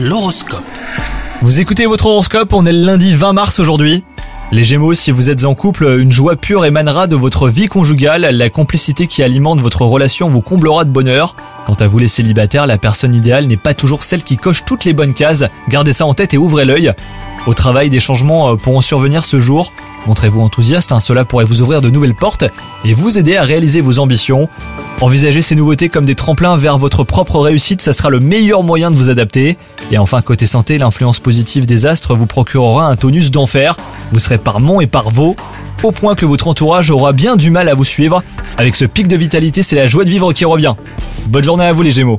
L'horoscope. Vous écoutez votre horoscope, on est le lundi 20 mars aujourd'hui. Les Gémeaux, si vous êtes en couple, une joie pure émanera de votre vie conjugale, la complicité qui alimente votre relation vous comblera de bonheur. Quant à vous les célibataires, la personne idéale n'est pas toujours celle qui coche toutes les bonnes cases, gardez ça en tête et ouvrez l'œil. Au travail, des changements euh, pourront survenir ce jour. Montrez-vous enthousiaste, hein, cela pourrait vous ouvrir de nouvelles portes et vous aider à réaliser vos ambitions. Envisagez ces nouveautés comme des tremplins vers votre propre réussite, ça sera le meilleur moyen de vous adapter. Et enfin, côté santé, l'influence positive des astres vous procurera un tonus d'enfer. Vous serez par Mont et par Vaux, au point que votre entourage aura bien du mal à vous suivre. Avec ce pic de vitalité, c'est la joie de vivre qui revient. Bonne journée à vous les Gémeaux